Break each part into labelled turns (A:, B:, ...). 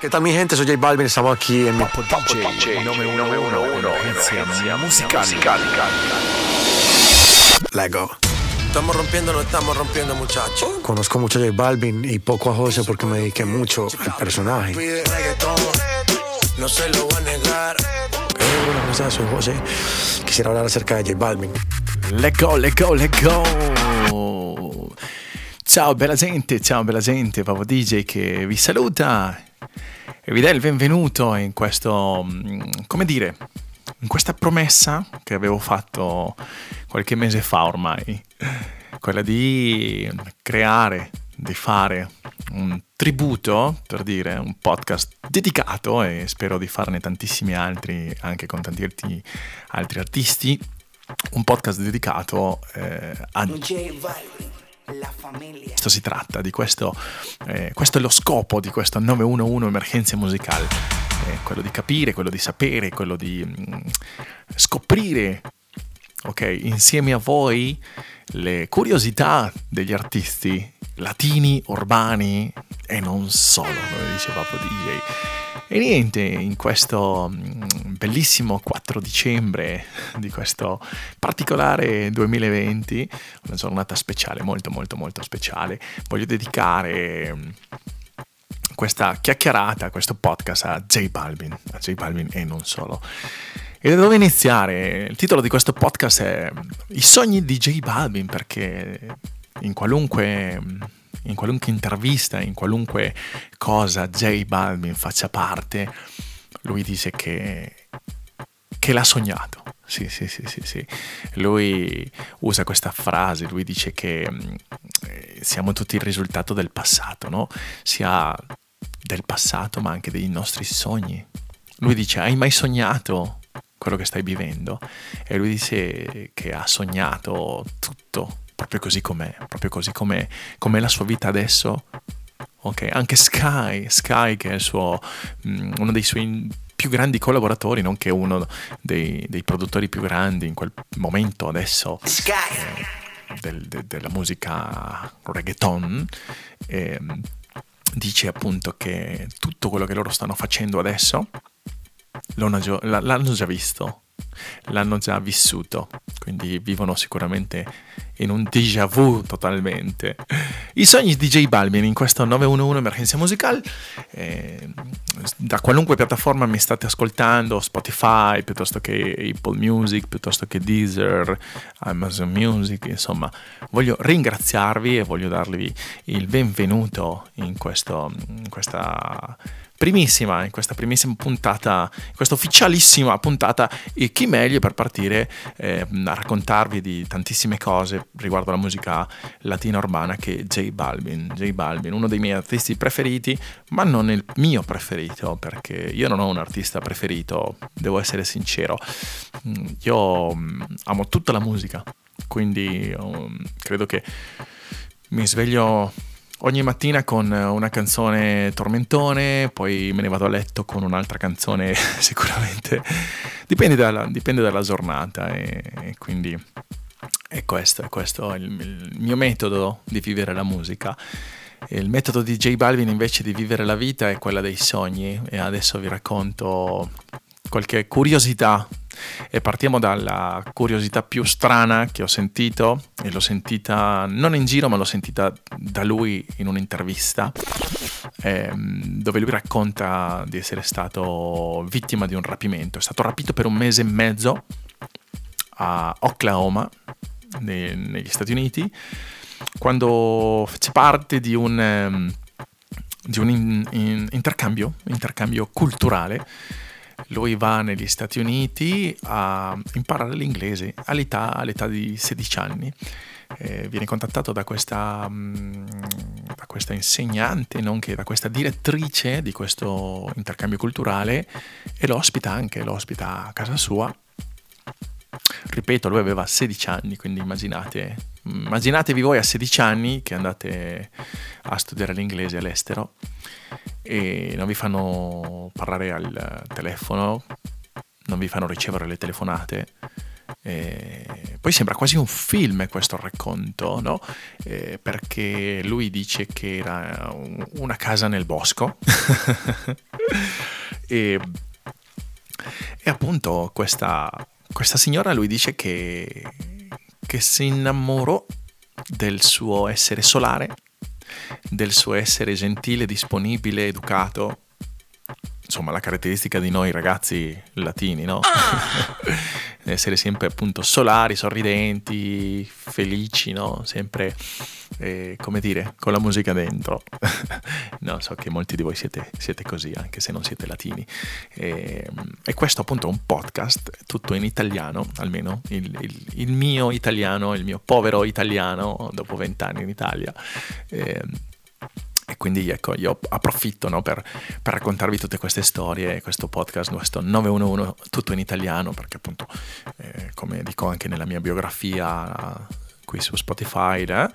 A: ¿Qué tal mi gente? Soy J Balvin, estamos aquí en mi
B: Papo DJ, 911, emergencia musical.
A: Let's go.
C: Estamos rompiendo, no estamos rompiendo, muchachos.
A: Conozco mucho a J Balvin y poco a José porque me dediqué mucho al personaje.
C: No se lo voy a negar.
A: Bueno, ¿cómo estás? Soy José. Quisiera hablar acerca de J Balvin.
B: Let's go, let's go, let's go. Ciao bella gente, ciao bella gente, Papo DJ che vi saluta e vi dà il benvenuto in questo, mm, come dire, in questa promessa che avevo fatto qualche mese fa ormai, quella di creare, di fare un tributo, per dire, un podcast dedicato e spero di farne tantissimi altri anche con tanti altri- altri artisti un podcast dedicato eh, a
D: J Balvin, la familia.
B: questo si tratta, di questo, eh, questo è lo scopo di questo 911 Emergenze Musicale, eh, quello di capire, quello di sapere, quello di mm, scoprire, ok, insieme a voi le curiosità degli artisti latini, urbani e non solo, come diceva DJ. E niente, in questo mm, bellissimo 4 dicembre di questo particolare 2020, una giornata speciale, molto molto molto speciale, voglio dedicare mm, questa chiacchierata, questo podcast a J Balvin, a J Balvin e non solo. E da dove iniziare? Il titolo di questo podcast è I sogni di J Balvin, perché in qualunque, in qualunque intervista, in qualunque cosa J Balvin faccia parte, lui dice che, che l'ha sognato. Sì, sì, sì, sì, sì. Lui usa questa frase, lui dice che eh, siamo tutti il risultato del passato, no? Sia del passato ma anche dei nostri sogni. Lui dice, hai mai sognato quello che stai vivendo? E lui dice che ha sognato tutto, proprio così com'è, proprio così com'è, com'è la sua vita adesso. Ok, anche Sky, Sky che è il suo, mm, uno dei suoi più grandi collaboratori, nonché uno dei, dei produttori più grandi in quel momento adesso
D: Sky.
B: del- de- della musica reggaeton, ehm, dice appunto che tutto quello che loro stanno facendo adesso l'hanno già visto, l'hanno già vissuto, quindi vivono sicuramente in un déjà vu totalmente. I sogni di J Balvin in questo 911 Emergenza Musicale, eh, da qualunque piattaforma mi state ascoltando, Spotify, piuttosto che Apple Music, piuttosto che Deezer, Amazon Music, insomma, voglio ringraziarvi e voglio darvi il benvenuto in, questo, in questa primissima, in questa primissima puntata, in questa ufficialissima puntata, e chi meglio per partire eh, a raccontarvi di tantissime cose riguardo alla musica latina urbana che J Balvin. J Balvin, uno dei miei artisti preferiti, ma non il mio preferito, perché io non ho un artista preferito, devo essere sincero. Mm, Io mm, amo tutta la musica, quindi um, credo che mi sveglio ogni mattina con una canzone tormentone, poi me ne vado a letto con un'altra canzone sicuramente. Dipende dalla, dipende dalla giornata e, e quindi è questo, è questo il, il mio metodo di vivere la musica. Il metodo di J Balvin invece di vivere la vita è quella dei sogni e adesso vi racconto qualche curiosità e partiamo dalla curiosità più strana che ho sentito e l'ho sentita non in giro ma l'ho sentita da lui in un'intervista ehm, dove lui racconta di essere stato vittima di un rapimento. È stato rapito per un mese e mezzo a Oklahoma ne- negli Stati Uniti quando fece parte di un, ehm, di un in- in- intercambio, intercambio culturale lui va negli Stati Uniti a imparare l'inglese all'età, all'età di 16 anni. Eh, viene contattato da questa, mm, da questa insegnante, nonché da questa direttrice di questo intercambio culturale e lo ospita anche, lo ospita a casa sua. Ripeto, lui aveva 16 anni, quindi immaginate, immaginatevi voi a 16 anni che andate a studiare l'inglese all'estero e non vi fanno parlare al telefono, non vi fanno ricevere le telefonate, Eh, poi sembra quasi un film questo racconto, no? Eh, perché lui dice che era un, una casa nel bosco e, e, appunto questa, questa, signora lui dice che, che si innamorò del suo essere solare, del suo essere gentile, disponibile, educato insomma la caratteristica di noi ragazzi latini, no? Ah! Essere sempre appunto solari, sorridenti, felici, no? Sempre, eh, come dire, con la musica dentro. no, so che molti di voi siete, siete così, anche se non siete latini. E, e, questo appunto è un podcast tutto in italiano, almeno il, il, il mio italiano, il mio povero italiano dopo vent'anni in Italia. Eh, quindi ecco, io approfitto no, per, per, raccontarvi tutte queste storie, questo podcast, questo 911, tutto in italiano, perché appunto, eh, come dico anche nella mia biografia qui su Spotify, eh,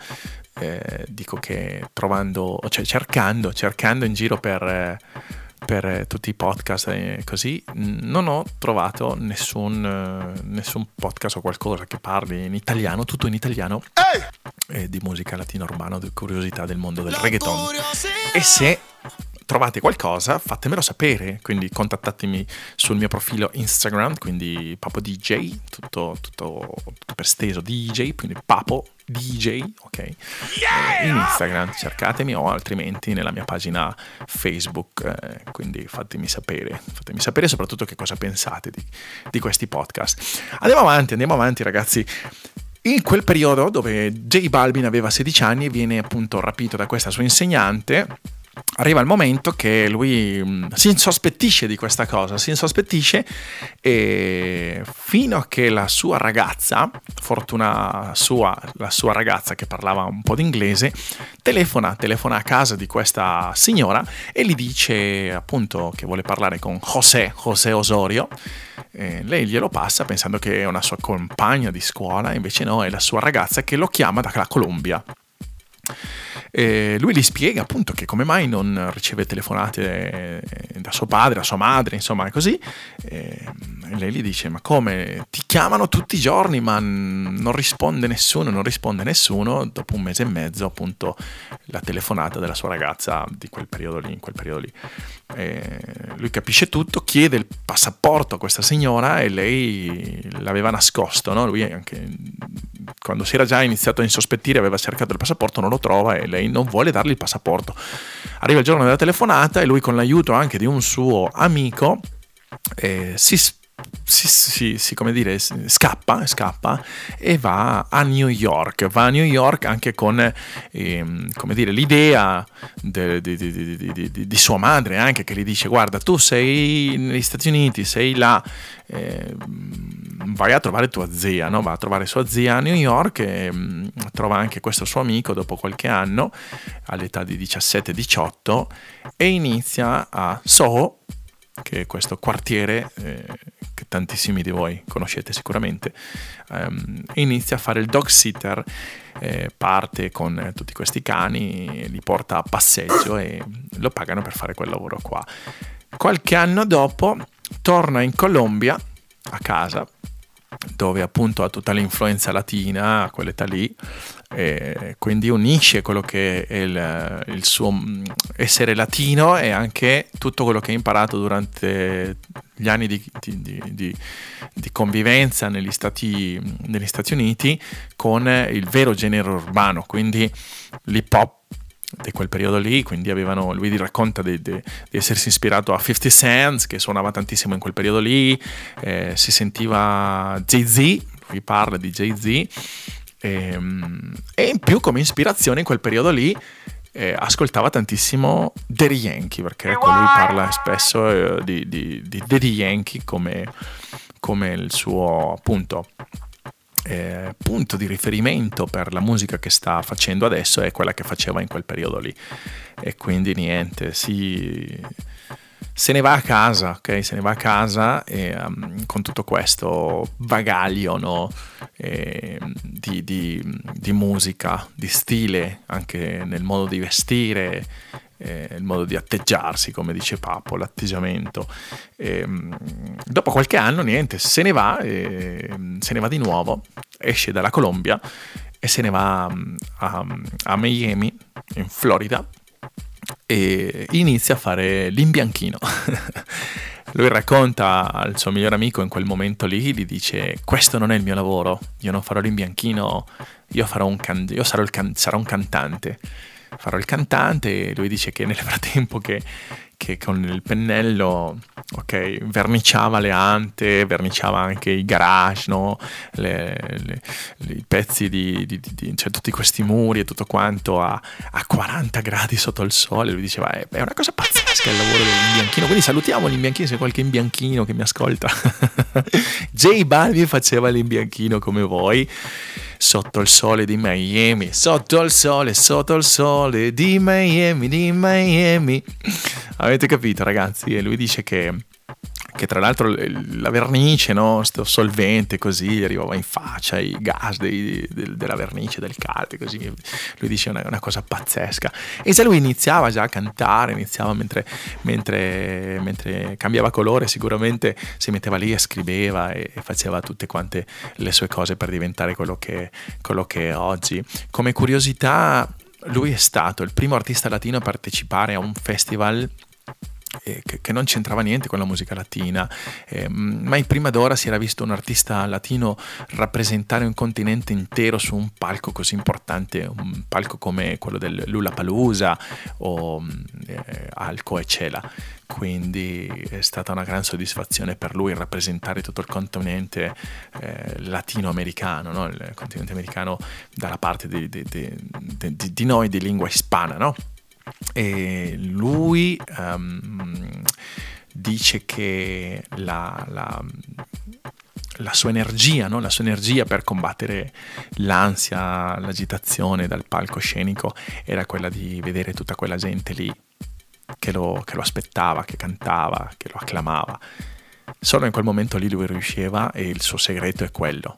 B: eh, dico che trovando, cioè cercando, cercando in giro per... Eh, per eh, tutti i podcast e così, non ho trovato nessun, eh, nessun, podcast o qualcosa che parli in italiano, tutto in italiano, eh, di musica latino-urbana, di curiosità del mondo del reggaeton. E se trovate qualcosa, fatemelo sapere, quindi contattatemi sul mio profilo Instagram, quindi Papo DJ, tutto, tutto, tutto per steso DJ, quindi Papo DJ, ok? Yeah! In Instagram cercatemi o altrimenti nella mia pagina Facebook, eh, quindi fatemi sapere, fatemi sapere soprattutto che cosa pensate di, di questi podcast. Andiamo avanti, andiamo avanti ragazzi. In quel periodo dove J Balvin aveva 16 anni viene appunto rapito da questa sua insegnante arriva il momento che lui mm, si insospettisce di questa cosa, si insospettisce e fino a che la sua ragazza, fortuna sua, la sua ragazza che parlava un po' d'inglese, telefona, telefona a casa di questa signora e gli dice appunto che vuole parlare con José, José Osorio. E lei glielo passa pensando che è una sua compagna di scuola, invece no, è la sua ragazza che lo chiama dalla Colombia. E lui gli spiega appunto che come mai non riceve telefonate eh, da suo padre, da sua madre, insomma, così. E lei gli dice: Ma come? Ti chiamano tutti i giorni, ma non risponde nessuno, non risponde nessuno. Dopo un mese e mezzo, appunto, la telefonata della sua ragazza di quel periodo lì, in quel periodo lì. E lui capisce tutto, chiede il passaporto a questa signora e lei l'aveva nascosto, no? Lui anche quando si era già iniziato a insospettire aveva cercato il passaporto, non lo trova e lei non vuole dargli il passaporto. Arriva il giorno della telefonata e lui con l'aiuto anche di un suo amico eh, si si, si, si, come dire, scappa, scappa e va a New York. Va a New York anche con ehm, come dire, l'idea de, de, de, di sua madre, anche che gli dice: Guarda, tu sei negli Stati Uniti, sei là. Eh, vai a trovare tua zia, no? va a trovare sua zia a New York e mh, mm, trova anche questo suo amico dopo qualche anno, all'età di 17-18, e inizia a Soho, che è questo quartiere eh, che tantissimi di voi conoscete sicuramente, ehm, inizia a fare il dog sitter, eh, parte con eh, tutti questi cani, li porta a passeggio e lo pagano per fare quel lavoro qua. Qualche anno dopo torna in Colombia a casa dove appunto ha tutta l'influenza latina quell'età lì, e quindi unisce quello che è il, il, suo mm, essere latino e anche tutto quello che ha imparato durante gli anni di, di, di, di convivenza negli Stati, negli Stati Uniti con il vero genere urbano, quindi l'hip hop di quel periodo lì, quindi avevano, lui racconta di, di, di, essersi ispirato a 50 Cent che suonava tantissimo in quel periodo lì, eh, si sentiva Jay-Z, lui parla di Jay-Z e, ehm, e in più come ispirazione in quel periodo lì eh, ascoltava tantissimo Daddy Yankee perché ecco, lui parla spesso eh, di, di, di Daddy Yankee come, come il suo appunto eh, punto di riferimento per la musica che sta facendo adesso è quella che faceva in quel periodo lì. E quindi niente, si, se ne va a casa, ok? Se ne va a casa e, um, con tutto questo bagaglio no? e, di, di, di, musica, di stile, anche nel modo di vestire. eh, il modo di atteggiarsi, come dice Papo, l'atteggiamento. E, dopo qualche anno, niente, se ne va, se ne va di nuovo, esce dalla Colombia e se ne va a, a Miami, in Florida, e inizia a fare l'imbianchino. Lui racconta al suo migliore amico in quel momento lì, gli dice questo non è il mio lavoro, io non farò l'imbianchino, io, farò un can- io sarò, can- sarò un cantante farò il cantante e lui dice che nel frattempo che, che con il pennello ok, verniciava le ante, verniciava anche i garage, no? le, le, i pezzi di, di, di, cioè tutti questi muri e tutto quanto a, a 40 gradi sotto il sole. Lui diceva: è, è una cosa pazzesca il lavoro dell'imbianchino. Quindi salutiamo l'imbianchino se qualche imbianchino che mi ascolta. J Balvin faceva l'imbianchino come voi sotto il sole di Miami, sotto il sole, sotto il sole di Miami, di Miami. Avete capito ragazzi? E lui dice che che tra l'altro la vernice, no? sto solvente così, arrivava in faccia i gas dei, de, della vernice, del caldo, così lui dice una, una, cosa pazzesca. E già lui iniziava già a cantare, iniziava mentre, mentre, mentre, cambiava colore, sicuramente si metteva lì e scriveva e, e, faceva tutte quante le sue cose per diventare quello che, quello che è oggi. Come curiosità, lui è stato il primo artista latino a partecipare a un festival che, che, non c'entrava niente con la musica latina. Eh, mai prima d'ora si era visto un artista latino rappresentare un continente intero su un palco così importante, un palco come quello del Lullapalooza o eh, al Coachella. Quindi è stata una gran soddisfazione per lui rappresentare tutto il continente eh, latinoamericano, no? il continente americano dalla parte di, di, di, di noi di lingua ispana. No? E lui um, dice che la, la, la sua energia, no? la sua energia per combattere l'ansia, l'agitazione dal palcoscenico era quella di vedere tutta quella gente lì che lo, che lo aspettava, che cantava, che lo acclamava. Solo in quel momento lì lui riusciva e il suo segreto è quello,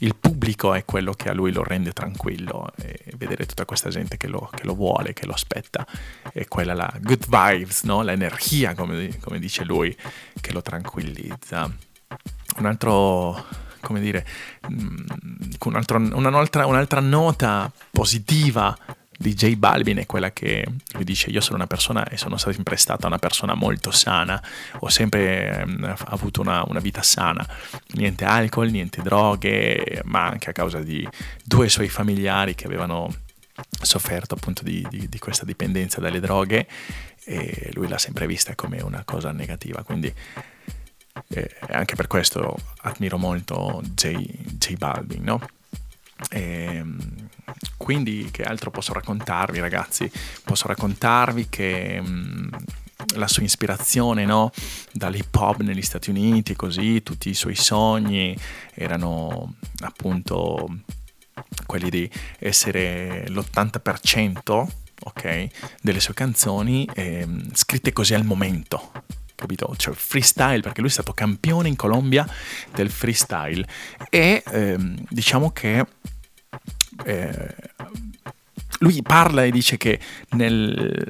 B: il pubblico è quello che a lui lo rende tranquillo e vedere tutta questa gente che lo, che lo vuole, che lo aspetta, è quella la good vibes, no? l'energia, come, come dice lui, che lo tranquillizza. Un altro, come dire, mm, un altro, un'altra, un'altra nota positiva di J Balvin è quella che lui dice io sono una persona e sono sempre stata una persona molto sana, ho sempre ehm, avuto una, una, vita sana, niente alcol, niente droghe, ma anche a causa di due suoi familiari che avevano sofferto appunto di, di, di questa dipendenza dalle droghe e lui l'ha sempre vista come una cosa negativa, quindi eh, anche per questo ammiro molto J, J Balvin, no? E, ehm, quindi che altro posso raccontarvi ragazzi? Posso raccontarvi che mm, la sua ispirazione no? dall'hip hop negli Stati Uniti, così tutti i suoi sogni erano appunto quelli di essere l'80% okay, delle sue canzoni eh, scritte così al momento, capito? Cioè freestyle, perché lui è stato campione in Colombia del freestyle e ehm, diciamo che eh, lui parla e dice che nel,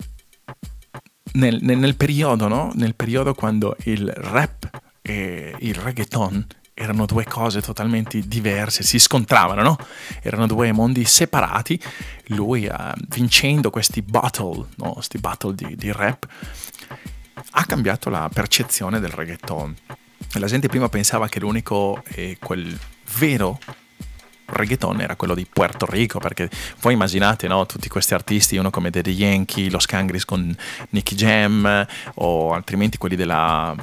B: nel, nel, nel periodo, no? Nel periodo quando il rap e il reggaeton erano due cose totalmente diverse, si scontravano, no? Erano due mondi separati. Lui, uh, vincendo questi battle, no? Questi battle di, di, rap, ha cambiato la percezione del reggaeton. La gente prima pensava che l'unico e quel vero reggaeton era quello di Puerto Rico, perché voi immaginate no, tutti questi artisti, uno come Daddy Yankee, Los Cangris con Nicky Jam, o altrimenti quelli della,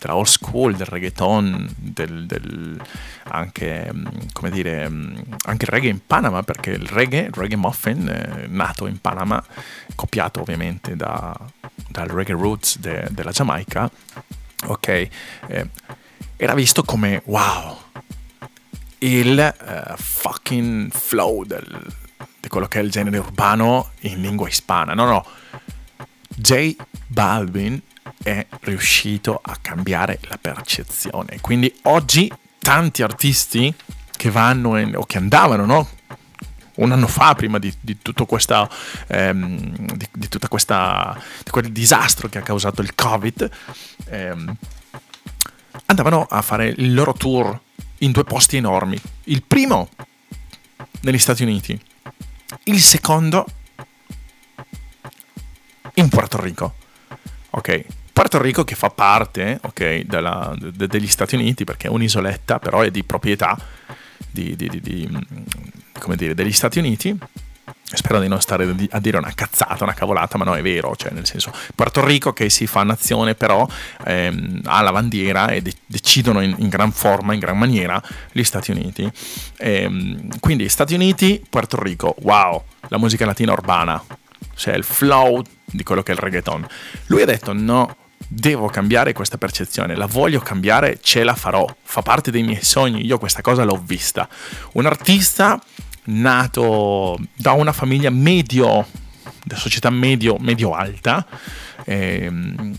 B: della old school, del reggaeton, del, del, anche, mm, come dire, mm, anche il reggae in Panama, perché il reggae, il reggae muffin, eh, nato in Panama, copiato ovviamente da, dal reggae roots de, della Giamaica, ok, eh, era visto come wow, il uh, fucking flow del, di quello che è il genere urbano in lingua ispana. No, no. J Balvin è riuscito a cambiare la percezione. Quindi oggi tanti artisti che vanno in, o che andavano, no? Un anno fa, prima di, di tutto questa, ehm, di, di, tutta questa, di quel disastro che ha causato il Covid, ehm, andavano a fare il loro tour in due posti enormi. Il primo negli Stati Uniti, il secondo in Puerto Rico. Ok, Puerto Rico che fa parte okay, della, de, degli Stati Uniti perché è un'isoletta, però è di proprietà di, di, di, dire, degli Stati Uniti. Spero di non stare a dire una cazzata, una cavolata, ma no, è vero, cioè nel senso, Puerto Rico che si fa nazione però ehm, ha la bandiera e de- decidono in, in, gran forma, in gran maniera gli Stati Uniti. Ehm, quindi Stati Uniti, Puerto Rico, wow, la musica latina urbana, cioè il flow di quello che è il reggaeton. Lui ha detto no, devo cambiare questa percezione, la voglio cambiare, ce la farò, fa parte dei miei sogni, io questa cosa l'ho vista. Un artista nato da una famiglia medio, da società medio, medio alta, ehm,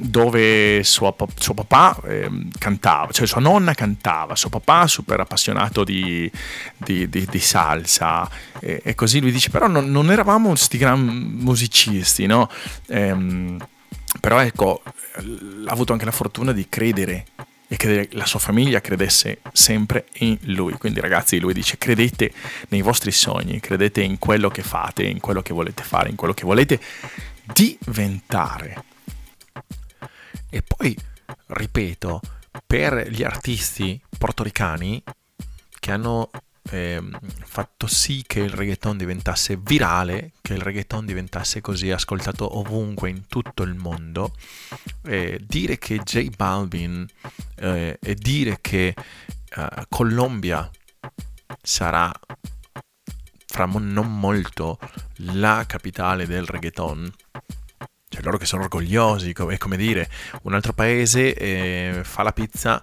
B: dove suo, suo papà ehm, cantava, cioè sua nonna cantava, suo papà super appassionato di, di, di, di salsa e, e, così lui dice però non, non eravamo questi gran musicisti, no? Ehm, però ecco, ha avuto anche la fortuna di credere e che la sua famiglia credesse sempre in lui. Quindi ragazzi, lui dice credete nei vostri sogni, credete in quello che fate, in quello che volete fare, in quello che volete diventare. E poi, ripeto, per gli artisti portoricani che hanno eh, fatto sì che il reggaeton diventasse virale, che il reggaeton diventasse così ascoltato ovunque in tutto il mondo, eh, dire che J Balvin eh, e dire che uh, Colombia sarà fra non molto la capitale del reggaeton cioè loro che sono orgogliosi, è come dire, un altro paese eh, fa la pizza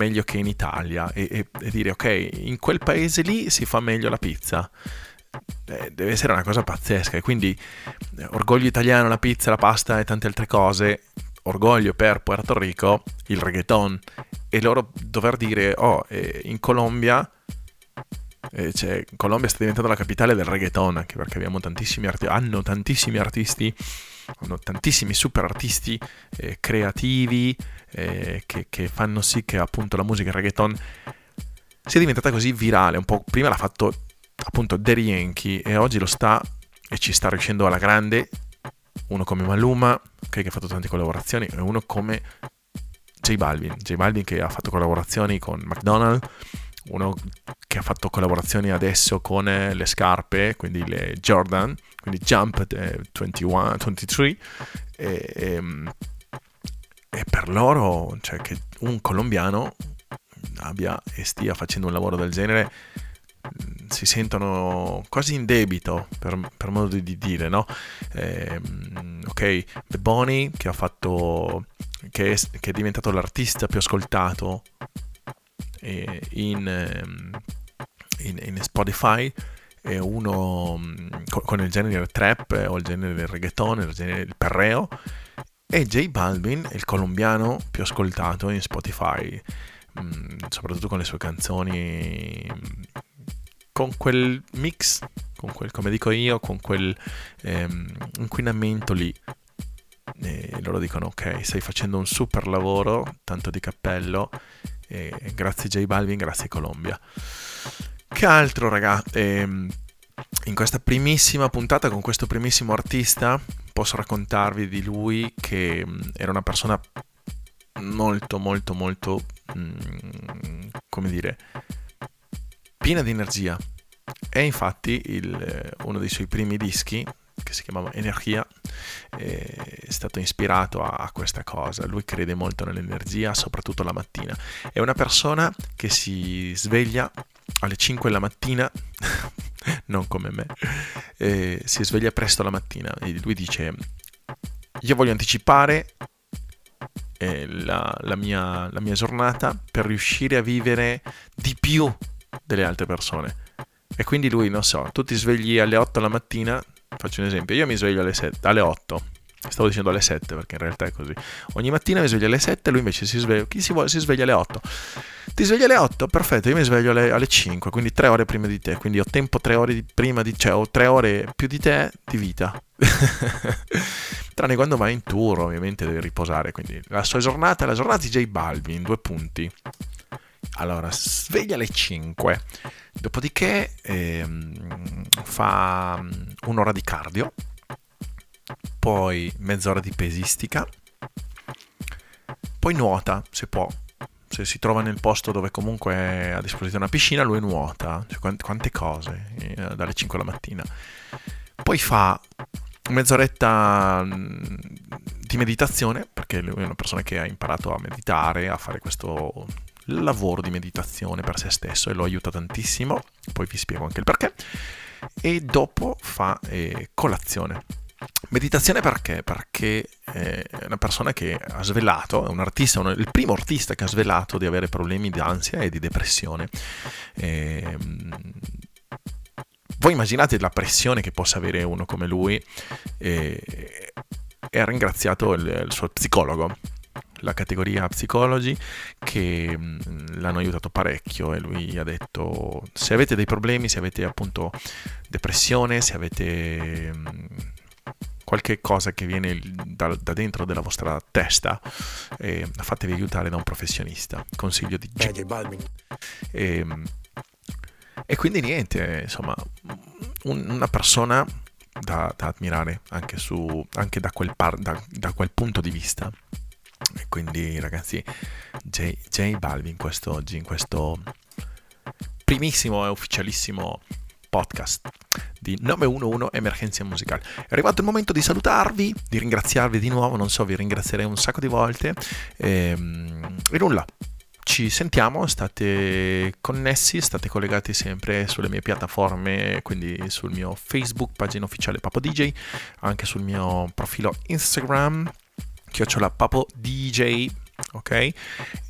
B: meglio che in Italia e, e, e, dire ok, in quel paese lì si fa meglio la pizza. Eh, deve essere una cosa pazzesca e quindi eh, orgoglio italiano, la pizza, la pasta e tante altre cose, orgoglio per Puerto Rico, il reggaeton e loro dover dire oh, eh, in Colombia eh, cioè, Colombia sta diventando la capitale del reggaeton anche perché abbiamo tantissimi arti- hanno tantissimi artisti tantissimi super artisti eh, creativi eh, che, che, fanno sì che appunto la musica reggaeton sia diventata così virale. Un po' prima l'ha fatto appunto Daddy Yankee e oggi lo sta e ci sta riuscendo alla grande. Uno come Maluma, che ha fatto tante collaborazioni, e uno come J Balvin. J Balvin che ha fatto collaborazioni con McDonald's uno che ha fatto collaborazioni adesso con eh, le scarpe, quindi le Jordan, quindi Jump eh, 21, 23, e, e, ehm, e, per loro, cioè che un colombiano abbia e stia facendo un lavoro del genere, si sentono quasi in debito, per, per modo di dire, no? Eh, ok, The Bonnie che ha fatto, che è, che è diventato l'artista più ascoltato in, ehm, in, in Spotify uno mm, con il genere trap o il genere del reggaeton, il genere del perreo e J Balvin il colombiano più ascoltato in Spotify mm, soprattutto con le sue canzoni mm, con quel mix con quel come dico io con quel ehm, inquinamento lì e loro dicono ok stai facendo un super lavoro tanto di cappello grazie J Balvin, grazie Colombia. Che altro, raga? Ehm, in questa primissima puntata con questo primissimo artista posso raccontarvi di lui che mm, era una persona molto, molto, molto, mm, come dire, piena di energia. E infatti il, uno dei suoi primi dischi che si chiamava Energia, è stato ispirato a questa cosa. Lui crede molto nell'energia, soprattutto la mattina. È una persona che si sveglia alle 5 della mattina, non come me, eh, si sveglia presto la mattina e lui dice io voglio anticipare eh, la, la, mia, la mia giornata per riuscire a vivere di più delle altre persone. E quindi lui, non so, tu ti svegli alle 8 la mattina, faccio un esempio, io mi sveglio alle, 7, alle 8, Stavo dicendo alle 7 perché in realtà è così. Ogni mattina mi sveglio alle 7, lui invece si sveglia, chi si, vuole, si sveglia alle 8. Ti svegli alle 8? Perfetto, io mi sveglio alle, alle 5, quindi 3 ore prima di te, quindi ho tempo 3 ore di, prima di, cioè ho 3 ore più di te di vita. Tranne quando vai in tour, ovviamente devi riposare, quindi la sua giornata, la giornata di J Balvin, due punti. Allora, sveglia alle 5, dopodiché ehm, fa un'ora di cardio, poi mezz'ora di pesistica, poi nuota se può. Se si trova nel posto dove comunque è a disposizione una piscina, lui nuota. Cioè, quante cose eh, dalle 5 alla mattina. Poi fa mezz'oretta mm, di meditazione, perché lui è una persona che ha imparato a meditare, a fare questo lavoro di meditazione per se stesso e lo aiuta tantissimo. Poi vi spiego anche il perché. E dopo fa eh, colazione Meditazione perché? Perché è una persona che ha svelato, è un artista, un, il primo artista che ha svelato di avere problemi di ansia e di depressione. E, ehm, voi immaginate la pressione che possa avere uno come lui e, e ha ringraziato il, il suo psicologo la categoria psicologi che l'hanno aiutato parecchio e lui ha detto se avete dei problemi, se avete appunto depressione, se avete qualche cosa che viene da, da dentro della vostra testa, eh, fatevi aiutare da un professionista. Consiglio di J. Balvin. E, e quindi niente, insomma, un, una persona da, da, ammirare anche, su, anche da, quel par, da, da, quel punto di vista. E quindi ragazzi, J, J Balvin quest'oggi, in questo primissimo e ufficialissimo podcast di 911 Emergenza Musicale. È arrivato il momento di salutarvi, di ringraziarvi di nuovo, non so, vi ringrazierei un sacco di volte. E, ehm, e nulla, ci sentiamo, state connessi, state collegati sempre sulle mie piattaforme, quindi sul mio Facebook, pagina ufficiale Papo DJ, anche sul mio profilo Instagram, chiocciola Papo DJ ok?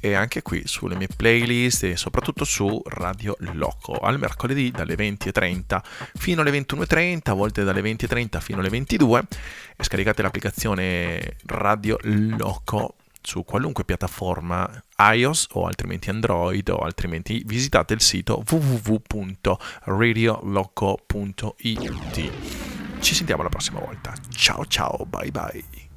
B: E anche qui sulle mie playlist e soprattutto su Radio Loco, al mercoledì dalle 20.30 fino alle 21.30, a volte dalle 20.30 fino alle 22 e scaricate l'applicazione Radio Loco su qualunque piattaforma iOS o altrimenti Android o altrimenti visitate il sito www.radioloco.it. Ci sentiamo la prossima volta. Ciao ciao, bye bye.